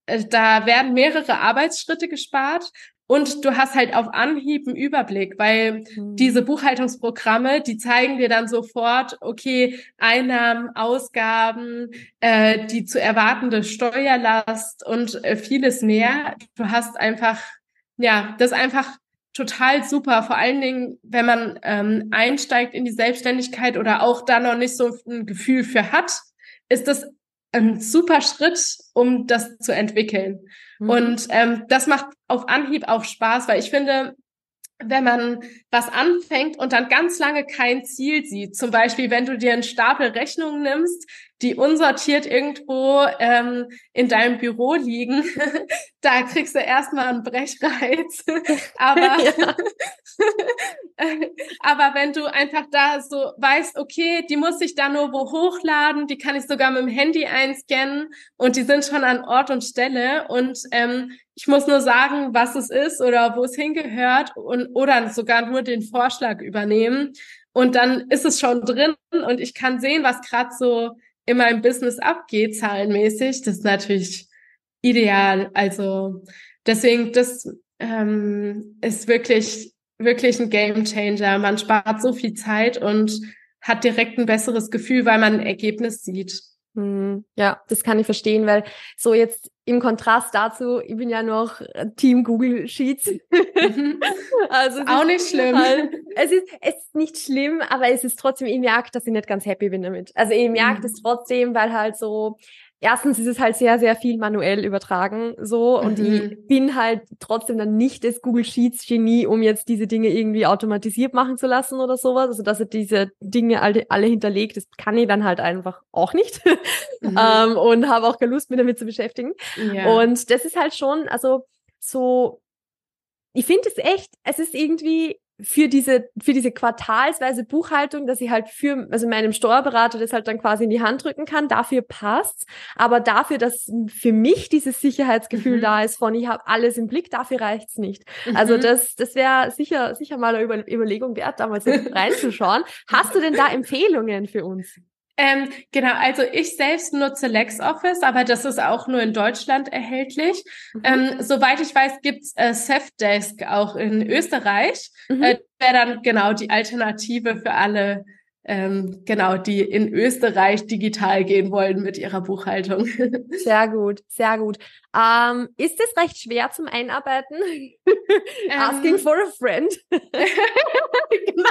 äh, da werden mehrere Arbeitsschritte gespart und du hast halt auf Anhieb einen Überblick, weil mhm. diese Buchhaltungsprogramme, die zeigen dir dann sofort, okay, Einnahmen, Ausgaben, äh, die zu erwartende Steuerlast und äh, vieles mehr. Du hast einfach, ja, das einfach total super. Vor allen Dingen, wenn man ähm, einsteigt in die Selbstständigkeit oder auch da noch nicht so ein Gefühl für hat, ist das ein super Schritt, um das zu entwickeln. Mhm. Und ähm, das macht auf Anhieb auch Spaß, weil ich finde, wenn man was anfängt und dann ganz lange kein Ziel sieht, zum Beispiel wenn du dir einen Stapel Rechnungen nimmst, die unsortiert irgendwo ähm, in deinem Büro liegen, da kriegst du erstmal einen Brechreiz. aber, aber wenn du einfach da so weißt, okay, die muss ich da nur wo hochladen, die kann ich sogar mit dem Handy einscannen und die sind schon an Ort und Stelle und ähm, ich muss nur sagen, was es ist oder wo es hingehört und oder sogar nur den Vorschlag übernehmen. Und dann ist es schon drin und ich kann sehen, was gerade so in meinem Business abgeht, zahlenmäßig, das ist natürlich ideal. Also deswegen, das ähm, ist wirklich, wirklich ein Game Changer. Man spart so viel Zeit und hat direkt ein besseres Gefühl, weil man ein Ergebnis sieht. Hm, ja, das kann ich verstehen, weil so jetzt im Kontrast dazu, ich bin ja noch Team Google Sheets. Mhm. also auch nicht schlimm. Halt, es ist es ist nicht schlimm, aber es ist trotzdem, ich merke, dass ich nicht ganz happy bin damit. Also ich merke mhm. das trotzdem, weil halt so erstens ist es halt sehr, sehr viel manuell übertragen so und mhm. ich bin halt trotzdem dann nicht das Google Sheets Genie, um jetzt diese Dinge irgendwie automatisiert machen zu lassen oder sowas. Also dass er diese Dinge alle, alle hinterlegt, das kann ich dann halt einfach auch nicht mhm. ähm, und habe auch keine Lust, mich damit zu beschäftigen. Ja. Und das ist halt schon, also so, ich finde es echt, es ist irgendwie für diese, für diese quartalsweise Buchhaltung, dass ich halt für, also meinem Steuerberater das halt dann quasi in die Hand drücken kann, dafür passt. Aber dafür, dass für mich dieses Sicherheitsgefühl mhm. da ist von, ich habe alles im Blick, dafür reicht's nicht. Also mhm. Also das, das wäre sicher, sicher mal eine Über Überlegung wert, da mal reinzuschauen. Hast du denn da Empfehlungen für uns? Ähm, genau, also ich selbst nutze LexOffice, aber das ist auch nur in Deutschland erhältlich. Mhm. Ähm, soweit ich weiß, gibt's äh, Safdesk auch in Österreich. Mhm. Äh, Wäre dann genau die Alternative für alle ähm, genau, die in Österreich digital gehen wollen mit ihrer Buchhaltung. Sehr gut, sehr gut. Ähm, ist es recht schwer zum Einarbeiten? Ähm, Asking for a friend. genau.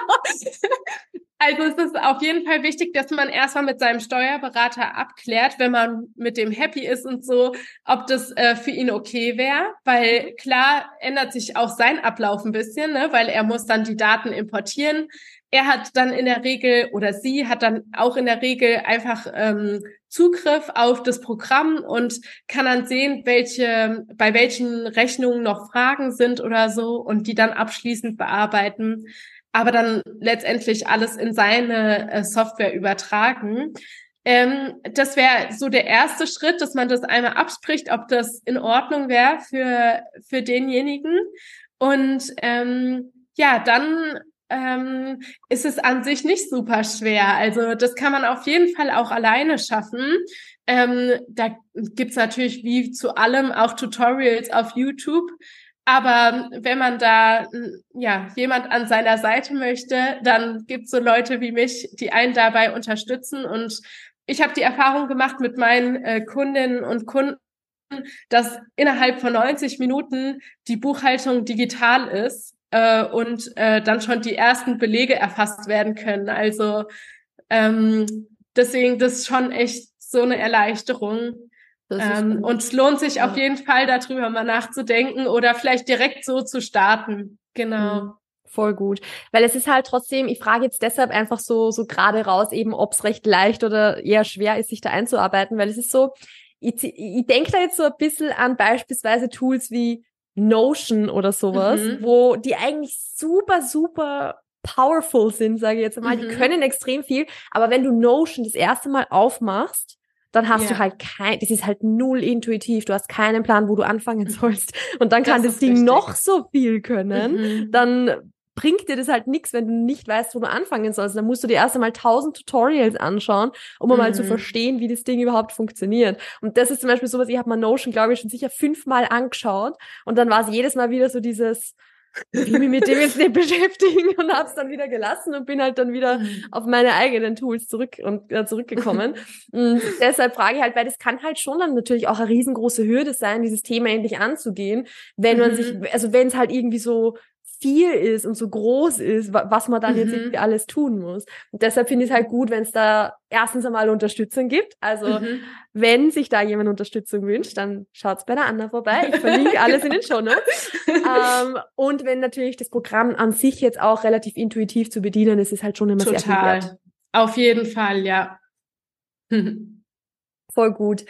Also es ist auf jeden Fall wichtig, dass man erstmal mit seinem Steuerberater abklärt, wenn man mit dem happy ist und so, ob das äh, für ihn okay wäre. Weil klar ändert sich auch sein Ablauf ein bisschen, ne? weil er muss dann die Daten importieren er hat dann in der Regel oder sie hat dann auch in der Regel einfach ähm, Zugriff auf das Programm und kann dann sehen, welche, bei welchen Rechnungen noch Fragen sind oder so und die dann abschließend bearbeiten, aber dann letztendlich alles in seine äh, Software übertragen. Ähm, das wäre so der erste Schritt, dass man das einmal abspricht, ob das in Ordnung wäre für, für denjenigen. Und ähm, ja, dann ähm, ist es an sich nicht super schwer. Also das kann man auf jeden Fall auch alleine schaffen. Ähm, da gibt's natürlich wie zu allem auch Tutorials auf YouTube. Aber wenn man da ja jemand an seiner Seite möchte, dann gibt's so Leute wie mich, die einen dabei unterstützen. Und ich habe die Erfahrung gemacht mit meinen äh, Kundinnen und Kunden, dass innerhalb von 90 Minuten die Buchhaltung digital ist äh, und äh, dann schon die ersten Belege erfasst werden können. Also ähm, deswegen, das ist schon echt so eine Erleichterung. Ähm, und es lohnt sich ja. auf jeden Fall, darüber mal nachzudenken oder vielleicht direkt so zu starten. Genau. Mhm. Voll gut. Weil es ist halt trotzdem, ich frage jetzt deshalb einfach so, so gerade raus, eben ob es recht leicht oder eher schwer ist, sich da einzuarbeiten, weil es ist so, ich, ich denke da jetzt so ein bisschen an beispielsweise Tools wie Notion oder sowas, mhm. wo die eigentlich super, super powerful sind, sage ich jetzt mal. Mhm. Die können extrem viel, aber wenn du Notion das erste Mal aufmachst, dann hast ja. du halt kein, das ist halt null intuitiv, du hast keinen Plan, wo du anfangen sollst. Und dann kann das, das Ding richtig. noch so viel können. Mhm. Dann bringt dir das halt nichts, wenn du nicht weißt, wo du anfangen sollst. Dann musst du dir erst einmal tausend Tutorials anschauen, um mhm. mal zu mhm. verstehen, wie das Ding überhaupt funktioniert. Und das ist zum Beispiel sowas, ich habe mal Notion, glaube ich, schon sicher fünfmal angeschaut und dann war es jedes Mal wieder so dieses, ich mich mit dem jetzt nicht beschäftigen und habe es dann wieder gelassen und bin halt dann wieder mhm. auf meine eigenen Tools zurück und äh, zurückgekommen. und deshalb frage ich halt, weil das kann halt schon dann natürlich auch eine riesengroße Hürde sein, dieses Thema endlich anzugehen, wenn man sich, mhm. also wenn es halt irgendwie so viel ist und so groß ist, was man dann mhm. jetzt irgendwie alles tun muss. Und deshalb finde ich es halt gut, wenn es da erstens einmal Unterstützung gibt. Also mhm. wenn sich da jemand Unterstützung wünscht, dann schaut's bei der Anna vorbei. Ich verlinke alles in den Show Notes. ähm, und wenn natürlich das Programm an sich jetzt auch relativ intuitiv zu bedienen ist, ist halt schon immer Total. sehr viel wert. Auf jeden Fall, ja. Voll gut.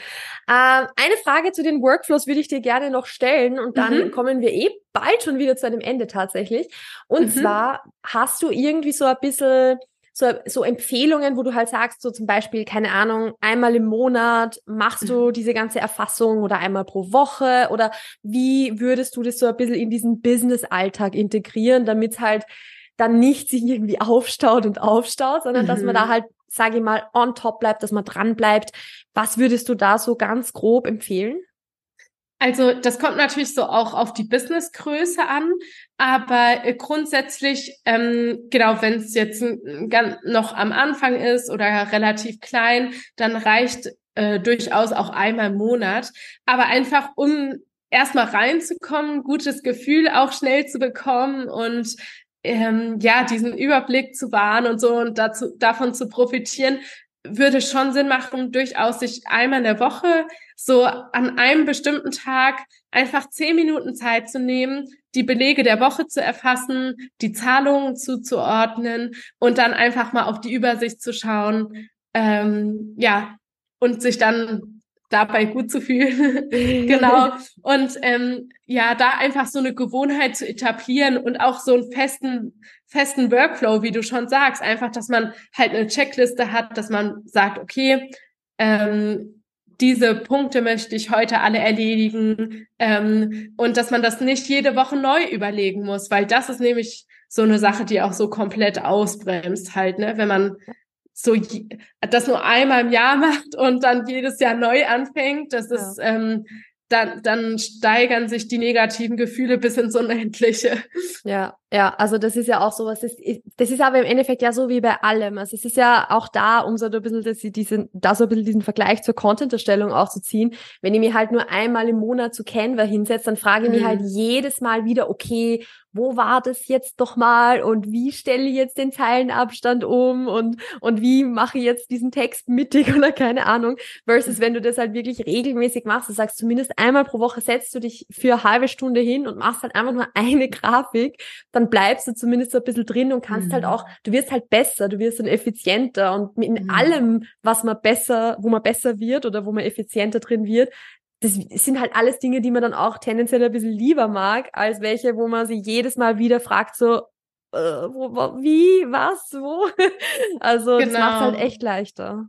Ähm, eine Frage zu den Workflows würde ich dir gerne noch stellen und dann mhm. kommen wir eh bald schon wieder zu einem Ende tatsächlich. Und mhm. zwar hast du irgendwie so ein bisschen so, so Empfehlungen, wo du halt sagst, so zum Beispiel, keine Ahnung, einmal im Monat machst du mhm. diese ganze Erfassung oder einmal pro Woche oder wie würdest du das so ein bisschen in diesen Business-Alltag integrieren, damit halt dann nicht sich irgendwie aufstaut und aufstaut, sondern mhm. dass man da mhm. halt sage ich mal, on top bleibt, dass man dran bleibt. Was würdest du da so ganz grob empfehlen? Also das kommt natürlich so auch auf die Businessgröße an, aber äh, grundsätzlich, ähm, genau, wenn es jetzt noch am Anfang ist oder relativ klein, dann reicht äh, durchaus auch einmal im Monat. Aber einfach um erstmal reinzukommen, gutes Gefühl auch schnell zu bekommen und ähm, ja, diesen Überblick zu wahren und so und dazu, davon zu profitieren, würde schon Sinn machen, durchaus sich einmal in der Woche so an einem bestimmten Tag einfach zehn Minuten Zeit zu nehmen, die Belege der Woche zu erfassen, die Zahlungen zuzuordnen und dann einfach mal auf die Übersicht zu schauen, ähm, ja, und sich dann dabei gut zu fühlen. genau. Und ähm, ja, da einfach so eine Gewohnheit zu etablieren und auch so einen festen, festen Workflow, wie du schon sagst. Einfach, dass man halt eine Checkliste hat, dass man sagt, okay, ähm, diese Punkte möchte ich heute alle erledigen ähm, und dass man das nicht jede Woche neu überlegen muss, weil das ist nämlich so eine Sache, die auch so komplett ausbremst halt, ne? Wenn man so das nur einmal im Jahr macht und dann jedes Jahr neu anfängt, das ja. ist ähm, dann, dann steigern sich die negativen Gefühle bis ins Unendliche. Ja, ja, also das ist ja auch so was, das ist, das ist aber im Endeffekt ja so wie bei allem. Also es ist ja auch da, um so ein bisschen dass sie diesen, da so ein bisschen diesen Vergleich zur Content-Erstellung auch zu ziehen. Wenn ich mir halt nur einmal im Monat zu Canva hinsetze, dann frage ich mhm. mich halt jedes Mal wieder, okay, wo war das jetzt doch mal und wie stelle ich jetzt den Zeilenabstand um und, und wie mache ich jetzt diesen Text mittig oder keine Ahnung. Versus wenn du das halt wirklich regelmäßig machst, du sagst zumindest einmal pro Woche setzt du dich für eine halbe Stunde hin und machst halt einfach nur eine Grafik, dann bleibst du zumindest so ein bisschen drin und kannst halt mhm. halt auch, du wirst halt besser, du wirst dann effizienter und in mhm. allem, was man besser, wo man besser wird oder wo man effizienter drin wird, das sind halt alles Dinge, die man dann auch tendenziell ein bisschen lieber mag, als welche, wo man sich jedes Mal wieder fragt, so, äh, wo, wo, wie, was, wo? also genau. das macht halt echt leichter.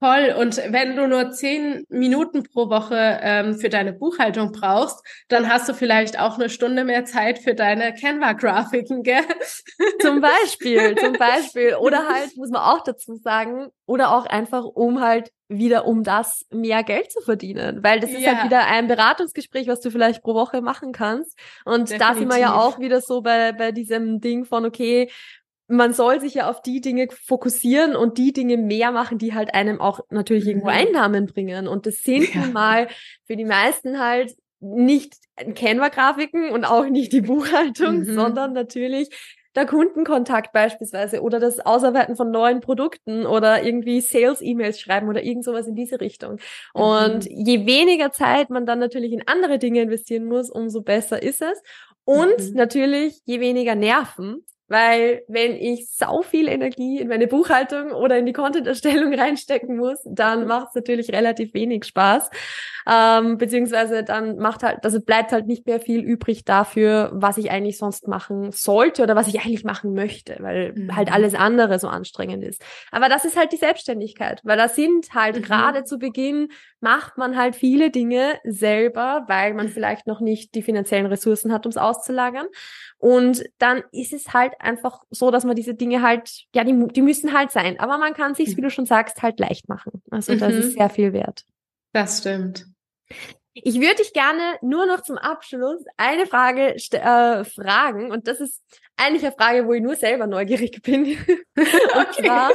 Toll. Und wenn du nur zehn Minuten pro Woche ähm, für deine Buchhaltung brauchst, dann hast du vielleicht auch eine Stunde mehr Zeit für deine Canva-Grafiken, gell? Zum Beispiel, zum Beispiel. Oder halt, muss man auch dazu sagen, oder auch einfach, um halt wieder um das mehr Geld zu verdienen. Weil das ist ja. halt wieder ein Beratungsgespräch, was du vielleicht pro Woche machen kannst. Und Definitiv. da sind wir ja auch wieder so bei, bei diesem Ding von, okay, man soll sich ja auf die Dinge fokussieren und die Dinge mehr machen, die halt einem auch natürlich irgendwo mhm. Einnahmen bringen. Und das sind ja. mal für die meisten halt nicht Canva-Grafiken und auch nicht die Buchhaltung, mhm. sondern natürlich der Kundenkontakt beispielsweise oder das Ausarbeiten von neuen Produkten oder irgendwie Sales-E-Mails schreiben oder irgend sowas in diese Richtung. Mhm. Und je weniger Zeit man dann natürlich in andere Dinge investieren muss, umso besser ist es. Und mhm. natürlich, je weniger Nerven, weil wenn ich sau viel Energie in meine Buchhaltung oder in die Content-Erstellung reinstecken muss, dann mhm. macht es natürlich relativ wenig Spaß. Ähm, beziehungsweise dann macht halt, also bleibt halt nicht mehr viel übrig dafür, was ich eigentlich sonst machen sollte oder was ich eigentlich machen möchte, weil mhm. halt alles andere so anstrengend ist. Aber das ist halt die Selbstständigkeit, weil da sind halt mhm. gerade zu Beginn macht man halt viele Dinge selber, weil man vielleicht noch nicht die finanziellen Ressourcen hat, um es auszulagern. Und dann ist es halt halt einfach so, dass man diese Dinge halt, ja, die, die müssen halt sein. Aber man kann sich, wie du schon sagst, halt leicht machen. Also das ist Mhm. sehr viel wert. Das stimmt. Ich würde dich gerne nur noch zum Abschluss eine Frage äh, fragen. Und das ist eigentlich eine Frage, wo ich nur selber neugierig bin. Und zwar,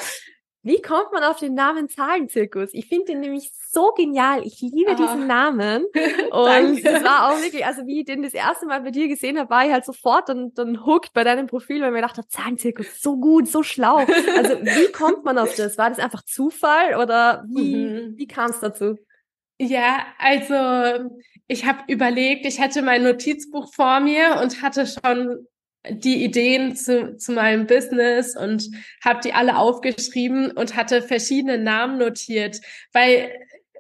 wie kommt man auf den Namen Zahlenzirkus? Ich finde den nämlich so genial. Ich liebe Ah. diesen Namen. Und das war auch wirklich, also wie ich den das erste Mal bei dir gesehen habe, war ich halt sofort dann, dann hooked bei deinem Profil, weil ich mir gedacht habe, Zahlenzirkus, so gut, so schlau. Also wie kommt man auf das? War das einfach Zufall oder wie, Mhm. wie kam es dazu? Ja, also ich habe überlegt, ich hatte mein Notizbuch vor mir und hatte schon die Ideen zu, zu meinem Business und habe die alle aufgeschrieben und hatte verschiedene Namen notiert, weil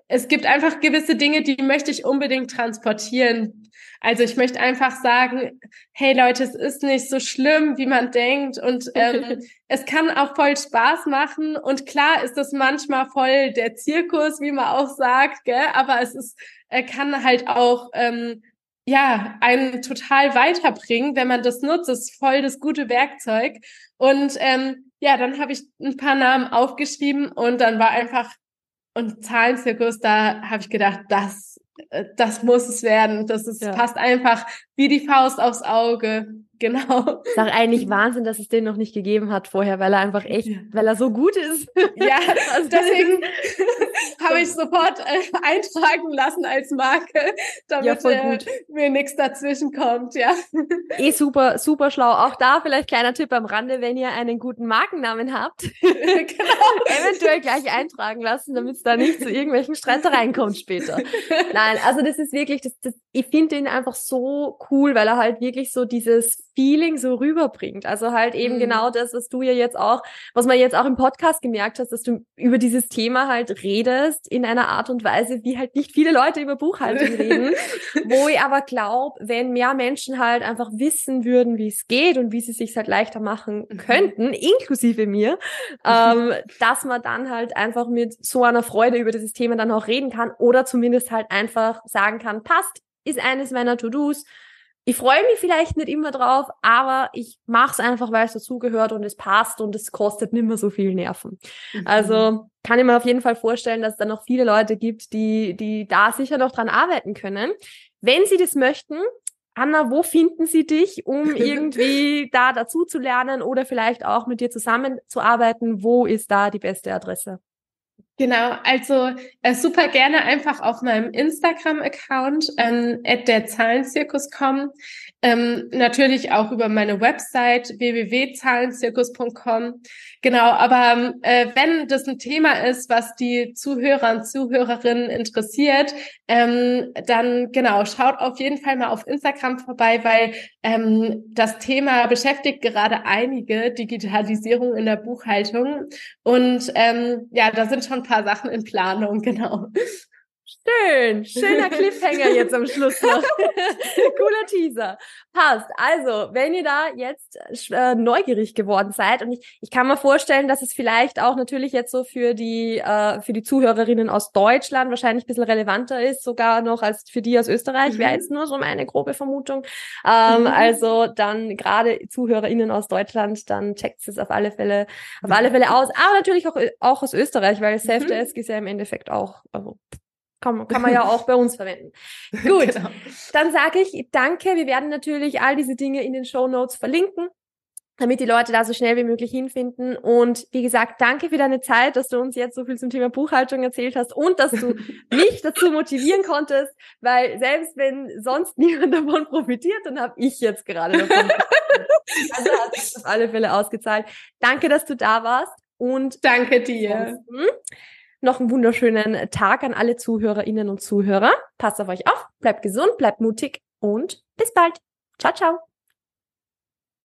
es gibt einfach gewisse Dinge, die möchte ich unbedingt transportieren. Also ich möchte einfach sagen, hey Leute, es ist nicht so schlimm, wie man denkt und ähm, es kann auch voll Spaß machen und klar ist das manchmal voll der Zirkus, wie man auch sagt, gell? aber es ist, er kann halt auch ähm, ja einen total weiterbringen, wenn man das nutzt. Es ist voll das gute Werkzeug und ähm, ja, dann habe ich ein paar Namen aufgeschrieben und dann war einfach und Zahlenzirkus, da habe ich gedacht, das äh, das muss es werden. Das ist, Ja. passt einfach wie die Faust aufs Auge. Genau. Ist auch eigentlich Wahnsinn, dass es den noch nicht gegeben hat vorher, weil er einfach echt, Ja. weil er so gut ist. Ja, Also deswegen habe ich sofort äh, eintragen lassen als Marke, damit Ja, äh, mir nichts dazwischen kommt, ja. eh super, super schlau. Auch da vielleicht kleiner Tipp am Rande, wenn ihr einen guten Markennamen habt, genau. eventuell gleich eintragen lassen, damit es da nicht zu irgendwelchen Streitereien kommt später. Nein, also das ist wirklich, das, das, ich finde ihn einfach so cool, weil er halt wirklich so dieses Feeling so rüberbringt. Also halt eben Mhm. genau das, was du ja jetzt auch, was man jetzt auch im Podcast gemerkt hast, dass du über dieses Thema halt redest in einer Art und Weise, wie halt nicht viele Leute über Buchhaltung reden. wo ich aber glaube, wenn mehr Menschen halt einfach wissen würden, wie es geht und wie sie sich halt leichter machen Mhm. könnten, inklusive mir, ähm, dass man dann halt einfach mit so einer Freude über dieses Thema dann auch reden kann oder zumindest halt einfach sagen kann, passt, ist eines meiner To-Dos. Ich freue mich vielleicht nicht immer drauf, aber ich mache es einfach, weil es dazugehört und es passt und es kostet nicht mehr so viel Nerven. Mhm. Also kann ich mir auf jeden Fall vorstellen, dass es da noch viele Leute gibt, die, die da sicher noch dran arbeiten können. Wenn sie das möchten, Anna, wo finden sie dich, um irgendwie da dazu zu lernen oder vielleicht auch mit dir zusammenzuarbeiten? Wo ist da die beste Adresse? Genau, also äh, super gerne einfach auf meinem Instagram-Account ähm, at der Zahlenzirkus kommen. Ähm, natürlich auch über meine Website www.zahlenzirkus.com. Genau, aber äh, wenn das ein Thema ist, was die Zuhörer und Zuhörerinnen interessiert, ähm, dann genau, schaut auf jeden Fall mal auf Instagram vorbei, weil ähm, das Thema beschäftigt gerade einige, Digitalisierung in der Buchhaltung. Und ähm, ja, da sind schon ein paar Sachen in Planung, genau. Schön, schöner Cliffhanger jetzt am Schluss noch. Cooler Teaser. Passt. Also, wenn ihr da jetzt äh, neugierig geworden seid und ich, ich kann mir vorstellen, dass es vielleicht auch natürlich jetzt so für die äh, für die Zuhörerinnen aus Deutschland wahrscheinlich ein bisschen relevanter ist, sogar noch als für die aus Österreich, Mhm. wäre jetzt nur so meine grobe Vermutung. Ähm, Mhm. Also dann gerade ZuhörerInnen aus Deutschland, dann checkt es auf alle Fälle, auf alle Fälle aus. Aber natürlich auch, auch aus Österreich, weil Self-Desk ist ja im Endeffekt auch, also kann, kann man ja auch bei uns verwenden. Gut, Genau. dann sage ich danke. Wir werden natürlich all diese Dinge in den Show Notes verlinken, damit die Leute da so schnell wie möglich hinfinden. Und wie gesagt, danke für deine Zeit, dass du uns jetzt so viel zum Thema Buchhaltung erzählt hast und dass du mich dazu motivieren konntest, weil selbst wenn sonst niemand davon profitiert, dann habe ich jetzt gerade davon. Also hat sich auf alle Fälle ausgezahlt. Danke, dass du da warst und Danke dir. Ansonsten noch einen wunderschönen Tag an alle Zuhörerinnen und Zuhörer. Passt auf euch auf, bleibt gesund, bleibt mutig und bis bald. Ciao, ciao.